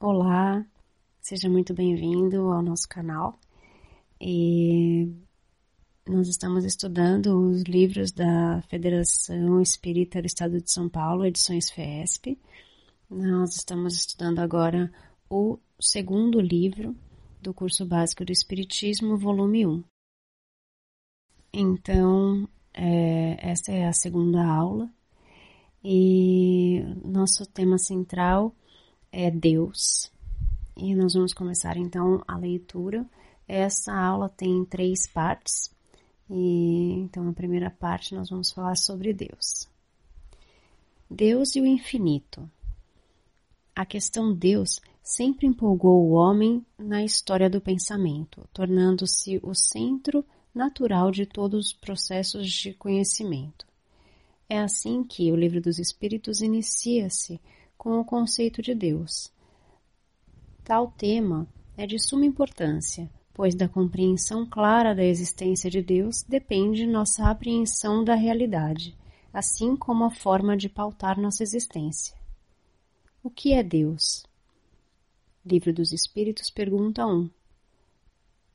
Olá, seja muito bem-vindo ao nosso canal. E nós estamos estudando os livros da Federação Espírita do Estado de São Paulo, edições FESP. Nós estamos estudando agora o segundo livro do curso básico do Espiritismo, volume 1. Então, é, essa é a segunda aula e nosso tema central é Deus. E nós vamos começar então a leitura. Essa aula tem três partes. E então a primeira parte nós vamos falar sobre Deus. Deus e o infinito. A questão Deus sempre empolgou o homem na história do pensamento, tornando-se o centro natural de todos os processos de conhecimento. É assim que o Livro dos Espíritos inicia-se com o conceito de Deus. Tal tema é de suma importância, pois da compreensão clara da existência de Deus depende nossa apreensão da realidade, assim como a forma de pautar nossa existência. O que é Deus? Livro dos Espíritos, pergunta 1.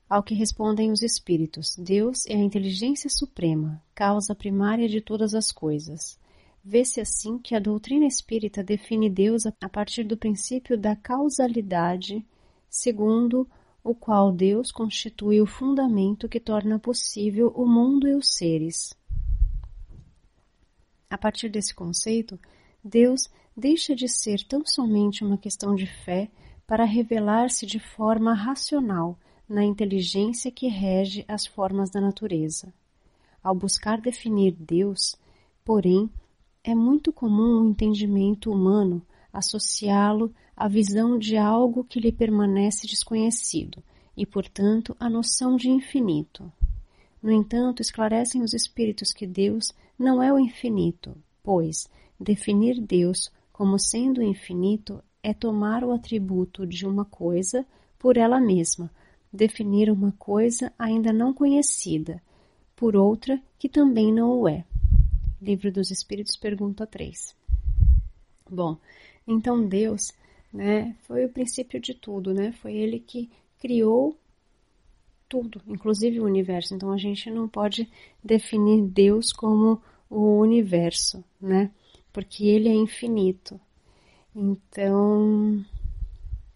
Ao que respondem os espíritos, Deus é a inteligência suprema, causa primária de todas as coisas. Vê-se assim que a doutrina espírita define Deus a partir do princípio da causalidade, segundo o qual Deus constitui o fundamento que torna possível o mundo e os seres. A partir desse conceito, Deus deixa de ser tão somente uma questão de fé para revelar-se de forma racional na inteligência que rege as formas da natureza. Ao buscar definir Deus, porém, é muito comum o entendimento humano associá-lo à visão de algo que lhe permanece desconhecido e, portanto, à noção de infinito. No entanto, esclarecem os espíritos que Deus não é o infinito, pois definir Deus como sendo infinito é tomar o atributo de uma coisa por ela mesma, definir uma coisa ainda não conhecida, por outra que também não o é. Livro dos Espíritos, pergunta 3. Bom, então Deus, né, foi o princípio de tudo, né? Foi ele que criou tudo, inclusive o universo. Então a gente não pode definir Deus como o universo, né? Porque ele é infinito. Então,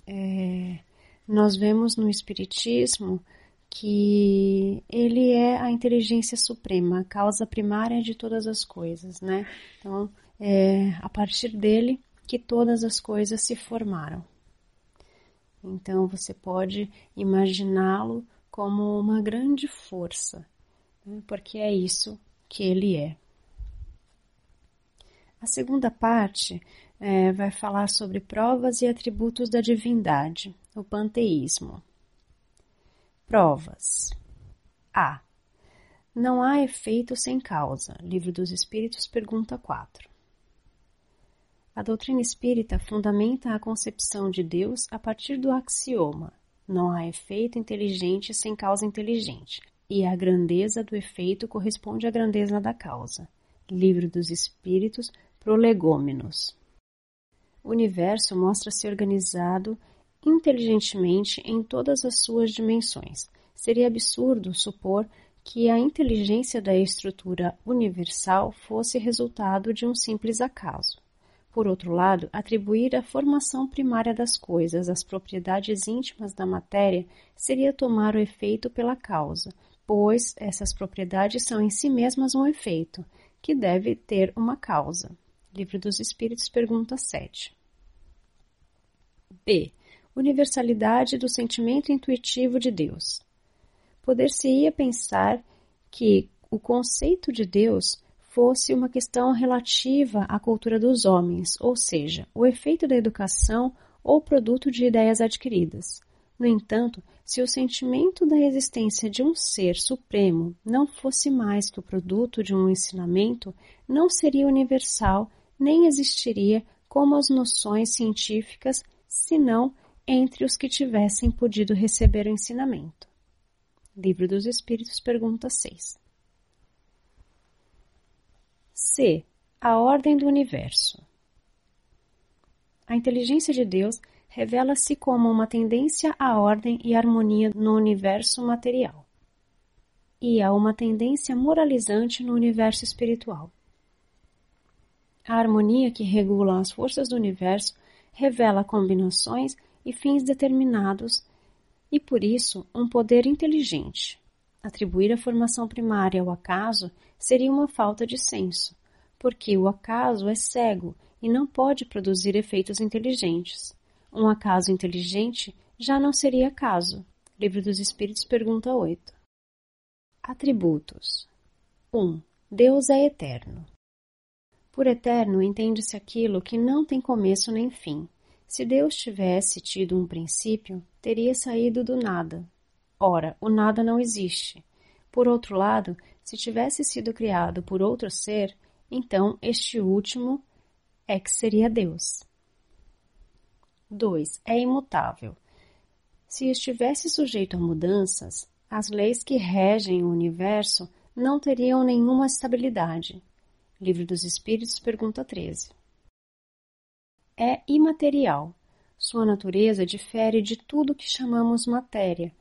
é, nós vemos no Espiritismo que ele é a inteligência suprema, a causa primária de todas as coisas, né? Então, é a partir dele que todas as coisas se formaram. Então, você pode imaginá-lo como uma grande força, né? porque é isso que ele é. A segunda parte é, vai falar sobre provas e atributos da divindade, o panteísmo. Provas. A. Não há efeito sem causa. Livro dos Espíritos, pergunta 4. A doutrina espírita fundamenta a concepção de Deus a partir do axioma: não há efeito inteligente sem causa inteligente, e a grandeza do efeito corresponde à grandeza da causa. Livro dos Espíritos, Prolegômenos. O universo mostra-se organizado inteligentemente em todas as suas dimensões. Seria absurdo supor que a inteligência da estrutura universal fosse resultado de um simples acaso. Por outro lado, atribuir a formação primária das coisas às propriedades íntimas da matéria seria tomar o efeito pela causa, pois essas propriedades são em si mesmas um efeito, que deve ter uma causa. Livro dos Espíritos, pergunta 7. B. Universalidade do sentimento intuitivo de Deus. Poder-se-ia pensar que o conceito de Deus fosse uma questão relativa à cultura dos homens, ou seja, o efeito da educação ou produto de ideias adquiridas. No entanto, se o sentimento da existência de um ser supremo não fosse mais que o produto de um ensinamento, não seria universal nem existiria como as noções científicas senão entre os que tivessem podido receber o ensinamento. Livro dos Espíritos, pergunta 6. C. A ordem do universo. A inteligência de Deus revela-se como uma tendência à ordem e harmonia no universo material e a uma tendência moralizante no universo espiritual. A harmonia que regula as forças do universo revela combinações e fins determinados e, por isso, um poder inteligente. Atribuir a formação primária ao acaso seria uma falta de senso, porque o acaso é cego e não pode produzir efeitos inteligentes. Um acaso inteligente já não seria acaso. Livro dos Espíritos, pergunta 8. Atributos 1. Deus é eterno. Por eterno entende-se aquilo que não tem começo nem fim. Se Deus tivesse tido um princípio, teria saído do nada. Ora, o nada não existe. Por outro lado, se tivesse sido criado por outro ser, então este último é que seria Deus. 2. É imutável. Se estivesse sujeito a mudanças, as leis que regem o universo não teriam nenhuma estabilidade. Livro dos Espíritos, pergunta 13. É imaterial. Sua natureza difere de tudo que chamamos matéria,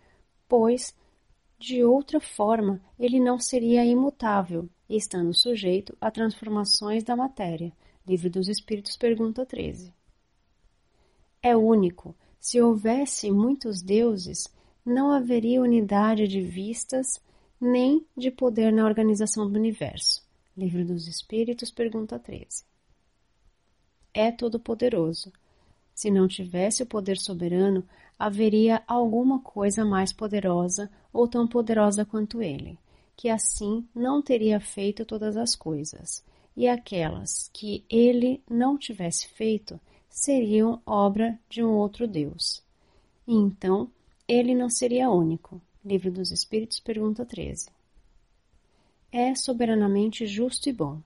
pois, de outra forma, ele não seria imutável, estando sujeito a transformações da matéria. Livro dos Espíritos, pergunta 13. É único. Se houvesse muitos deuses, não haveria unidade de vistas nem de poder na organização do universo. Livro dos Espíritos, pergunta 13. É todo-poderoso. Se não tivesse o poder soberano, haveria alguma coisa mais poderosa ou tão poderosa quanto ele, que assim não teria feito todas as coisas, e aquelas que ele não tivesse feito seriam obra de um outro Deus. E então ele não seria único. Livro dos Espíritos, pergunta 13. É soberanamente justo e bom.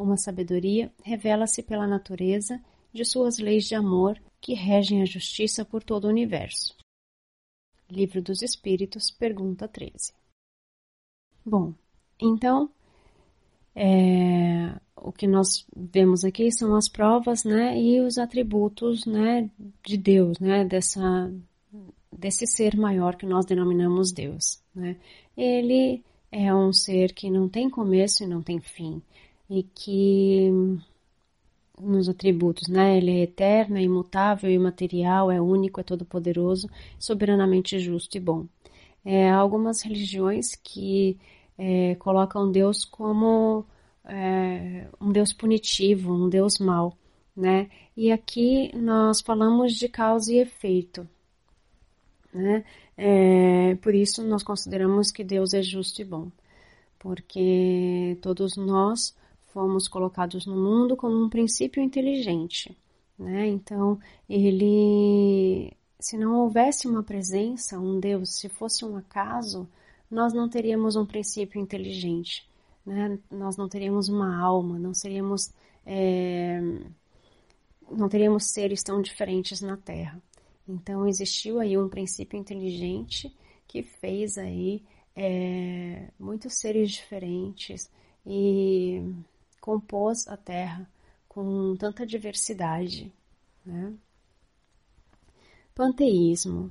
Uma sabedoria revela-se pela natureza de suas leis de amor que regem a justiça por todo o universo. Livro dos Espíritos, pergunta 13. Bom, então, é, o que nós vemos aqui são as provas, né, e os atributos, né, de Deus, né, dessa desse ser maior que nós denominamos Deus. Né? Ele é um ser que não tem começo e não tem fim, e que nos atributos, né? Ele é eterno, é imutável, imaterial, é único, é todo-poderoso, soberanamente justo e bom. É, algumas religiões que é, colocam Deus como é, um Deus punitivo, um Deus mau, né? E aqui nós falamos de causa e efeito, né? É, por isso nós consideramos que Deus é justo e bom, porque todos nós fomos colocados no mundo como um princípio inteligente. Né? Então, ele, se não houvesse uma presença, um Deus, se fosse um acaso, nós não teríamos um princípio inteligente, né? nós não teríamos uma alma, não seríamos, é, não teríamos seres tão diferentes na Terra. Então existiu aí um princípio inteligente que fez aí é, muitos seres diferentes e compôs a Terra com tanta diversidade. Né? Panteísmo.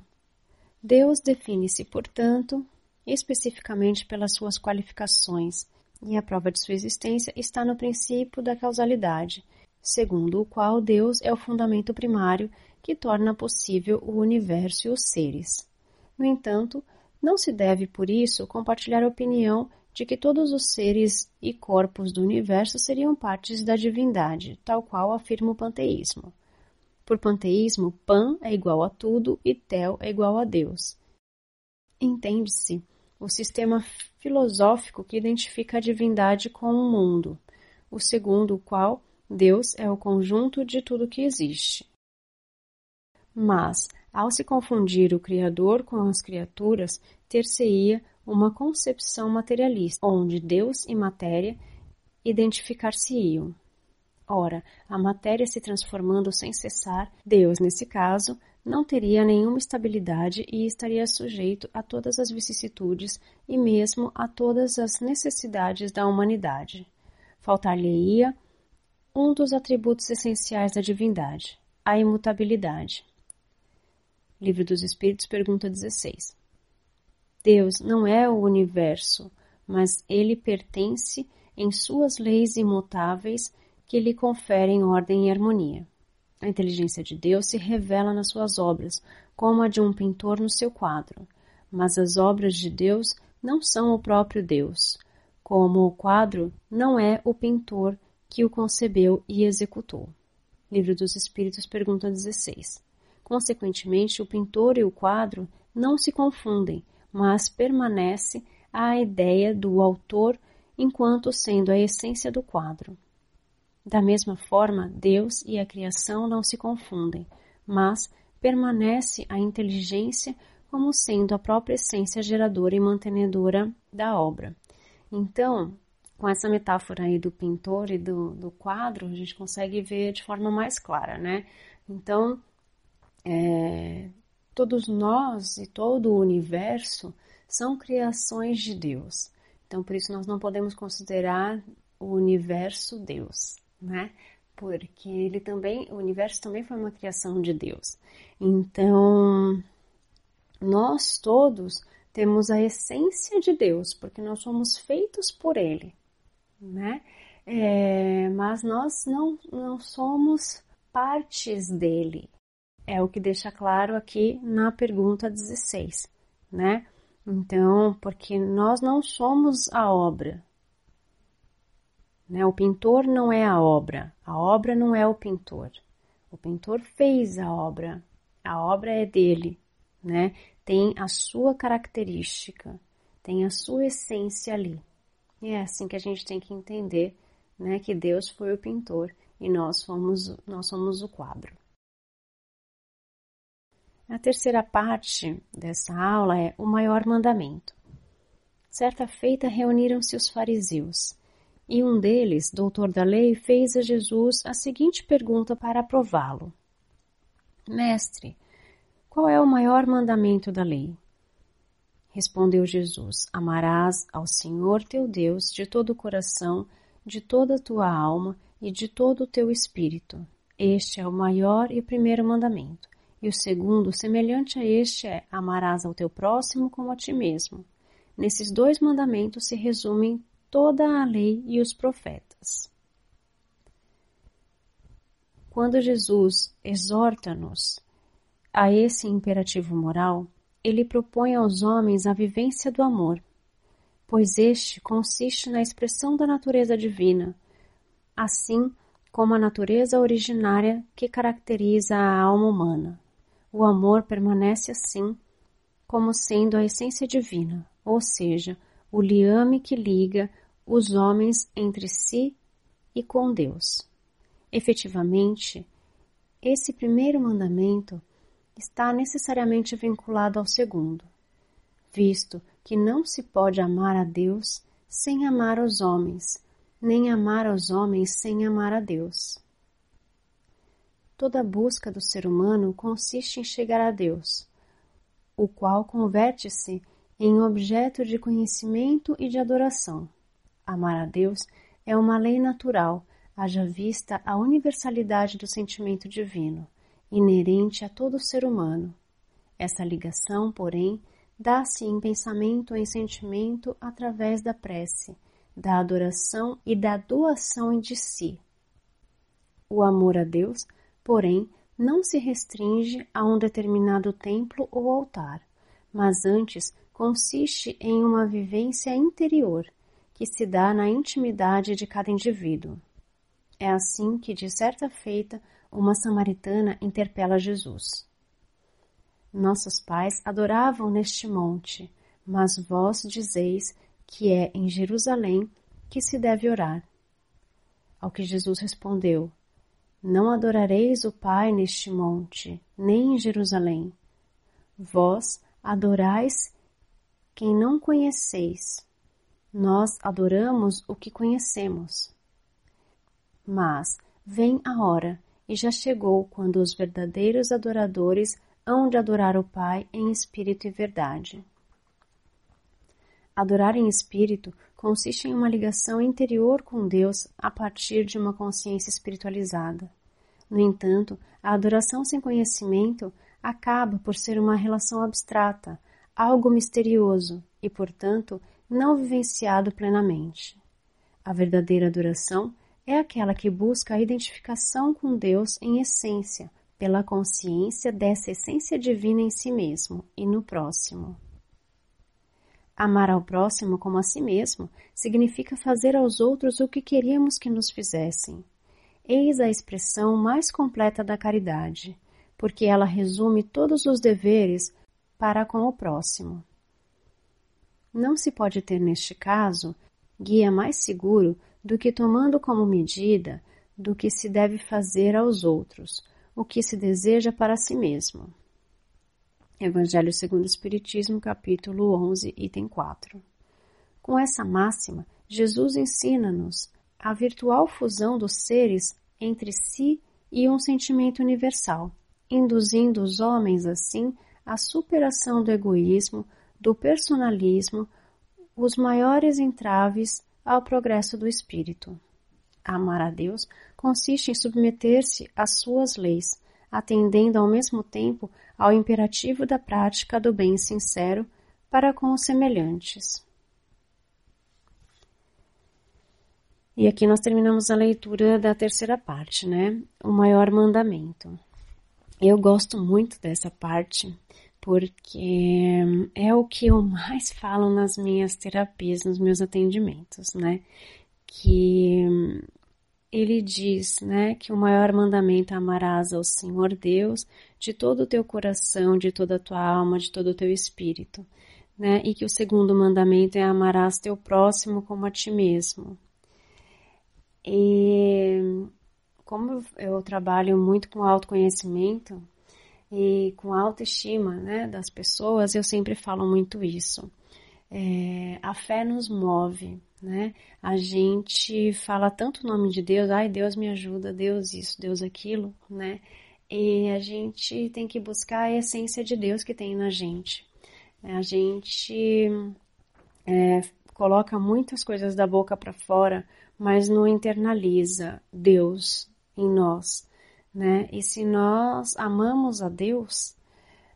Deus define-se, portanto, especificamente pelas suas qualificações, e a prova de sua existência está no princípio da causalidade, segundo o qual Deus é o fundamento primário que torna possível o universo e os seres. No entanto, não se deve, por isso, compartilhar a opinião de que todos os seres e corpos do universo seriam partes da divindade, tal qual afirma o panteísmo. Por panteísmo, Pan é igual a tudo e Tel é igual a Deus. Entende-se o sistema filosófico que identifica a divindade com o mundo, o segundo o qual Deus é o conjunto de tudo que existe. Mas, ao se confundir o Criador com as criaturas, ter-se-ia uma concepção materialista, onde Deus e matéria identificar-se-iam. Ora, a matéria se transformando sem cessar, Deus, nesse caso, não teria nenhuma estabilidade e estaria sujeito a todas as vicissitudes e mesmo a todas as necessidades da humanidade. Faltar-lhe-ia um dos atributos essenciais da divindade, a imutabilidade. Livro dos Espíritos, pergunta 16. Deus não é o universo, mas ele pertence em suas leis imutáveis que lhe conferem ordem e harmonia. A inteligência de Deus se revela nas suas obras, como a de um pintor no seu quadro. Mas as obras de Deus não são o próprio Deus, como o quadro não é o pintor que o concebeu e executou. Livro dos Espíritos, pergunta 16. Consequentemente, o pintor e o quadro não se confundem, mas permanece a ideia do autor enquanto sendo a essência do quadro. Da mesma forma, Deus e a criação não se confundem, mas permanece a inteligência como sendo a própria essência geradora e mantenedora da obra. Então, com essa metáfora aí do pintor e do, do quadro, a gente consegue ver de forma mais clara, né? Então, é, todos nós e todo o universo são criações de Deus. Então, por isso, nós não podemos considerar o universo Deus, né? Porque ele também, o universo também foi uma criação de Deus. Então, nós todos temos a essência de Deus, porque nós somos feitos por Ele, né? É, mas nós não, não somos partes dele. É o que deixa claro aqui na pergunta 16, né? Então, porque nós não somos a obra. Né? O pintor não é a obra, a obra não é o pintor. O pintor fez a obra, a obra é dele, né? Tem a sua característica, tem a sua essência ali. E é assim que a gente tem que entender, né, que Deus foi o pintor e nós somos nós somos o quadro. A terceira parte dessa aula é o maior mandamento. Certa feita reuniram-se os fariseus, e um deles, doutor da lei, fez a Jesus a seguinte pergunta para prová-lo: Mestre, qual é o maior mandamento da lei? Respondeu Jesus: Amarás ao Senhor teu Deus de todo o coração, de toda a tua alma e de todo o teu espírito. Este é o maior e primeiro mandamento. E o segundo, semelhante a este, é: Amarás ao teu próximo como a ti mesmo. Nesses dois mandamentos se resumem toda a lei e os profetas. Quando Jesus exorta-nos a esse imperativo moral, ele propõe aos homens a vivência do amor, pois este consiste na expressão da natureza divina, assim como a natureza originária que caracteriza a alma humana. O amor permanece assim, como sendo a essência divina, ou seja, o liame que liga os homens entre si e com Deus. Efetivamente, esse primeiro mandamento está necessariamente vinculado ao segundo, visto que não se pode amar a Deus sem amar os homens, nem amar os homens sem amar a Deus. Toda busca do ser humano consiste em chegar a Deus, o qual converte-se em objeto de conhecimento e de adoração. Amar a Deus é uma lei natural, haja vista a universalidade do sentimento divino inerente a todo ser humano. Essa ligação, porém, dá-se em pensamento e em sentimento através da prece, da adoração e da doação de si. O amor a Deus, porém, não se restringe a um determinado templo ou altar, mas antes consiste em uma vivência interior que se dá na intimidade de cada indivíduo. É assim que, de certa feita, uma samaritana interpela Jesus. Nossos pais adoravam neste monte, mas vós dizeis que é em Jerusalém que se deve orar. Ao que Jesus respondeu: Não adorareis o Pai neste monte, nem em Jerusalém. Vós adorais quem não conheceis. Nós adoramos o que conhecemos. Mas vem a hora e já chegou quando os verdadeiros adoradores hão de adorar o Pai em espírito e verdade. Adorar em espírito consiste em uma ligação interior com Deus a partir de uma consciência espiritualizada. No entanto, a adoração sem conhecimento acaba por ser uma relação abstrata, algo misterioso e, portanto, não vivenciado plenamente. A verdadeira adoração é aquela que busca a identificação com Deus em essência, pela consciência dessa essência divina em si mesmo e no próximo. Amar ao próximo como a si mesmo significa fazer aos outros o que queríamos que nos fizessem. Eis a expressão mais completa da caridade, porque ela resume todos os deveres para com o próximo. Não se pode ter, neste caso, guia mais seguro do que tomando como medida do que se deve fazer aos outros, o que se deseja para si mesmo. Evangelho segundo o Espiritismo, capítulo 11, item 4. Com essa máxima, Jesus ensina-nos a virtual fusão dos seres entre si e um sentimento universal, induzindo os homens, assim, à superação do egoísmo, do personalismo, os maiores entraves ao progresso do espírito. Amar a Deus consiste em submeter-se às suas leis, atendendo ao mesmo tempo ao imperativo da prática do bem sincero para com os semelhantes. E aqui nós terminamos a leitura da terceira parte, né? O maior mandamento. Eu gosto muito dessa parte porque é o que eu mais falo nas minhas terapias, nos meus atendimentos, né? Que ele diz, né, que o maior mandamento é amarás ao Senhor Deus de todo o teu coração, de toda a tua alma, de todo o teu espírito, né? E que o segundo mandamento é amarás teu próximo como a ti mesmo. E como eu trabalho muito com autoconhecimento, e com autoestima né, das pessoas, eu sempre falo muito isso. É, a fé nos move, né? A gente fala tanto o nome de Deus, ai, Deus me ajuda, Deus isso, Deus aquilo, né? E a gente tem que buscar a essência de Deus que tem na gente. A gente é, coloca muitas coisas da boca para fora, mas não internaliza Deus em nós né? E se nós amamos a Deus,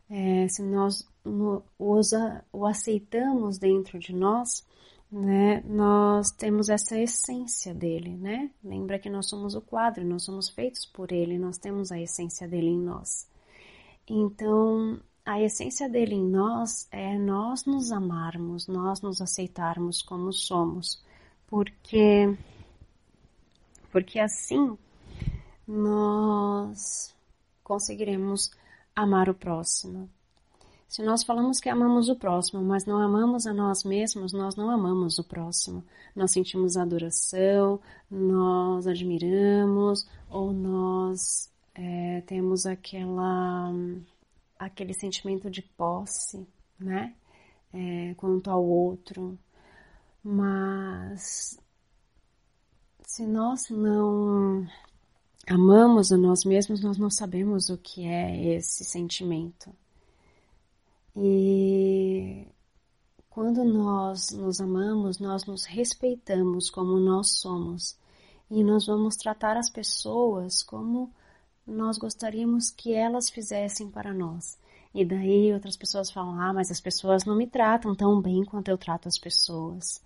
é, se nós no, o aceitamos dentro de nós, né? Nós temos essa essência dele, né? Lembra que nós somos o quadro, nós somos feitos por ele, nós temos a essência dele em nós. Então, a essência dele em nós é nós nos amarmos, nós nos aceitarmos como somos, porque porque assim nós conseguiremos amar o próximo. Se nós falamos que amamos o próximo, mas não amamos a nós mesmos, nós não amamos o próximo. Nós sentimos adoração, nós admiramos, ou nós é, temos aquela, aquele sentimento de posse, né? É, quanto ao outro. Mas se nós não amamos a nós mesmos, nós não sabemos o que é esse sentimento. E quando nós nos amamos, nós nos respeitamos como nós somos e nós vamos tratar as pessoas como nós gostaríamos que elas fizessem para nós. E daí outras pessoas falam: "Ah, mas as pessoas não me tratam tão bem quanto eu trato as pessoas",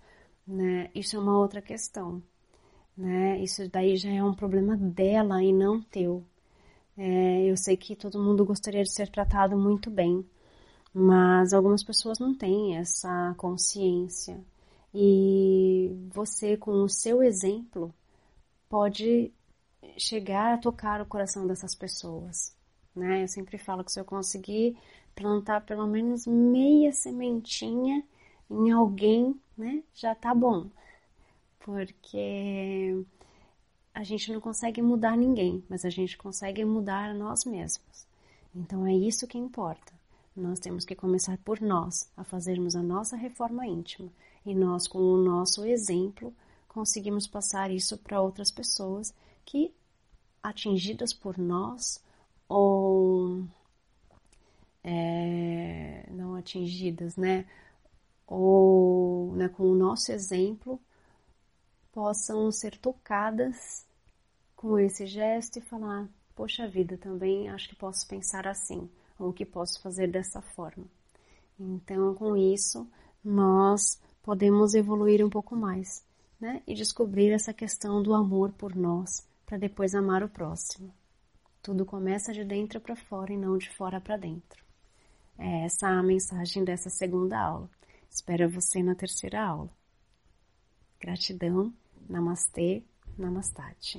né? Isso é uma outra questão né? Isso daí já é um problema dela e não teu. É, eu sei que todo mundo gostaria de ser tratado muito bem, mas algumas pessoas não têm essa consciência. E você, com o seu exemplo, pode chegar a tocar o coração dessas pessoas. Né? Eu sempre falo que se eu conseguir plantar pelo menos meia sementinha em alguém, né, já tá bom porque a gente não consegue mudar ninguém, mas a gente consegue mudar nós mesmos. Então é isso que importa. Nós temos que começar por nós, a fazermos a nossa reforma íntima. E nós, com o nosso exemplo, conseguimos passar isso para outras pessoas que, atingidas por nós, ou é, não atingidas, né? Ou né, com o nosso exemplo, possam ser tocadas com esse gesto e falar: Poxa vida, também acho que posso pensar assim. Ou que posso fazer dessa forma. Então, com isso, nós podemos evoluir um pouco mais, né? E descobrir essa questão do amor por nós, para depois amar o próximo. Tudo começa de dentro para fora e não de fora para dentro. É essa a mensagem dessa segunda aula. Espero você na terceira aula. Gratidão. Namastê. Namastate.